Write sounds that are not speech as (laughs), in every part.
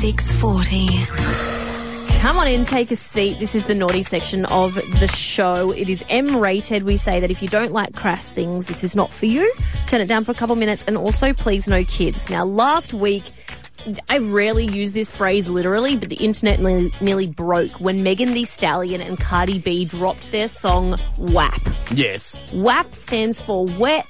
640. Come on in, take a seat. This is the naughty section of the show. It is M rated. We say that if you don't like crass things, this is not for you. Turn it down for a couple minutes and also please no kids. Now, last week, I rarely use this phrase literally, but the internet nearly, nearly broke when Megan Thee Stallion and Cardi B dropped their song WAP. Yes. WAP stands for Wet.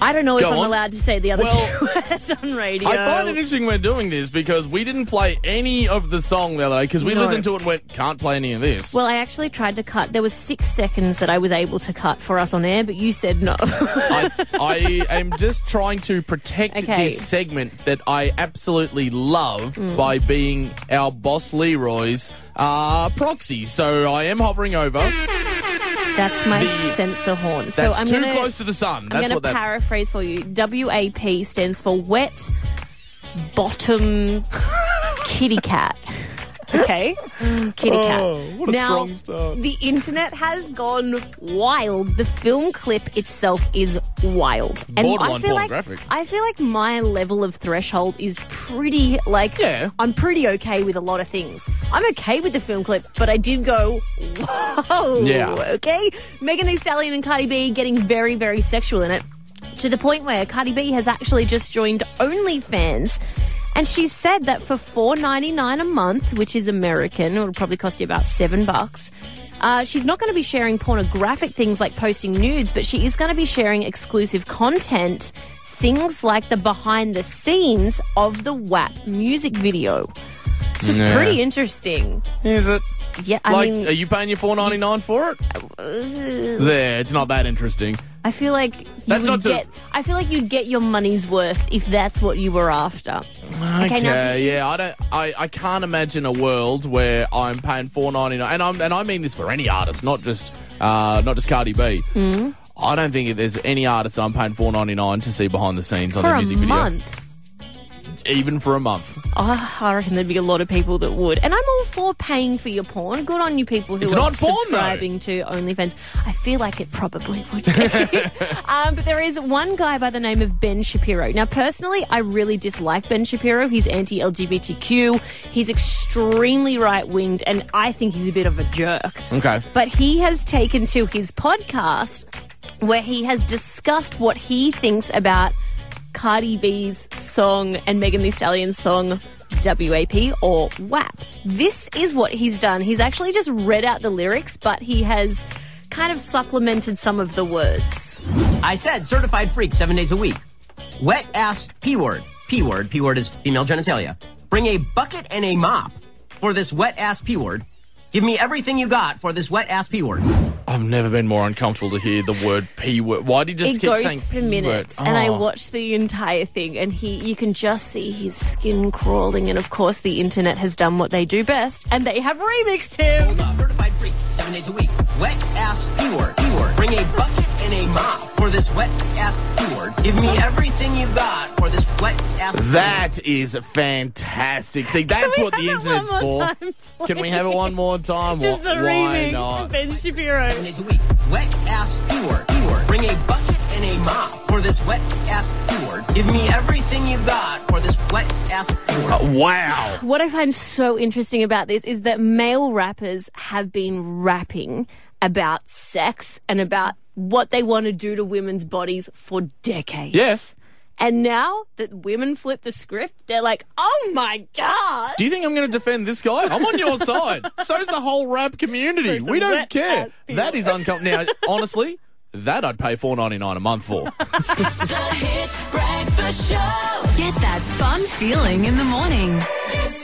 I don't know if Go I'm on. allowed to say the other Well, two words on radio. I find it interesting we're doing this because we didn't play any of the song the other day because we No. listened to it and went, can't play any of this. Well, I actually tried to cut. There was six seconds that I was able to cut for us on air, but you said no. (laughs) I, I (laughs) am just trying to protect Okay. this segment that I absolutely love Mm. by being our boss Leroy's uh, proxy. So I am hovering over. That's my The- censor horn. So That's I'm too gonna, close to the sun. That's I'm going to what that. paraphrase for you. WAP stands for wet bottom (laughs) kitty cat. Okay, kitty oh, cat. Oh, what a now, strong start. the internet has gone wild. The film clip itself is wild, and I Borderline feel like. I feel like my level of threshold is pretty like Yeah. I'm pretty okay with a lot of things. I'm okay with the film clip, but I did go, whoa, Yeah. okay. Megan Thee Stallion and Cardi B getting very, very sexual in it to the point where Cardi B has actually just joined OnlyFans. And she said that for four ninety nine a month, which is American, it'll probably cost you about seven bucks. Uh, she's not going to be sharing pornographic things like posting nudes, but she is going to be sharing exclusive content, things like the behind the scenes of the WAP music video. This is Yeah. pretty interesting. Is it? Yeah, I like, mean, are you paying your four ninety nine for it? there, it's not that interesting. I feel like you That's would not get. I feel like you'd get your money's worth if that's what you were after. Okay, now- yeah, I don't, I, I can't imagine a world where I'm paying four ninety nine, and I'm, and I mean this for any artist, not just, uh, not just Cardi B. Mm-hmm. I don't think there's any artist I'm paying four ninety nine to see behind the scenes on For their a music video, month, even for a month. oh, I reckon there'd be a lot of people that would. And I'm all for paying for your porn. Good on you people who It's are not porn, though. subscribing to OnlyFans. I feel like it probably would be. (laughs) um, but there is one guy by the name of Ben Shapiro. Now, personally, I really dislike Ben Shapiro. He's anti-LGBTQ. He's extremely right-winged, and I think he's a bit of a jerk. Okay, But he has taken to his podcast where he has discussed what he thinks about Cardi B's song and Megan Thee Stallion's song WAP or WAP. This is what he's done. He's actually just read out the lyrics, but he has kind of supplemented some of the words. I said certified freak seven days a week. Wet ass P word. P word. P word is female genitalia. Bring a bucket and a mop for this wet ass P word. Give me everything you got for this wet ass P word. I've never been more uncomfortable to hear the word p word. Why do you just it keep goes saying for P minutes, word? and I Oh. watched the entire thing, and he, you can just see his skin crawling, and of course, the internet has done what they do best, and they have remixed him. Hold up. Certified freak seven days a week. Wet ass P word. P word. Bring a bucket and a mop for this wet ass P word. Give me everything you got for this wet ass. P word. That is fantastic. See, that's what the have it one internet's for. time, Can we have it one more time? Just Wh- the Why remix not? of Ben Shapiro. Seven days a week. Wet ass P word. P word. Bring a bucket and a mop for this wet ass P word. Give me everything you got for this wet ass P word. Uh, wow. What I find so interesting about this is that male rappers have been rapping about sex and about what they want to do to women's bodies for decades. Yes. And now that women flip the script, they're like, oh my God. Do you think I'm going to defend this guy? I'm on your side. (laughs) So's the whole rap community. For We don't care. That is uncomfortable. Now, honestly, that I'd pay four ninety nine a month for. (laughs) The Hit Breakfast Show. Get that fun feeling in the morning. This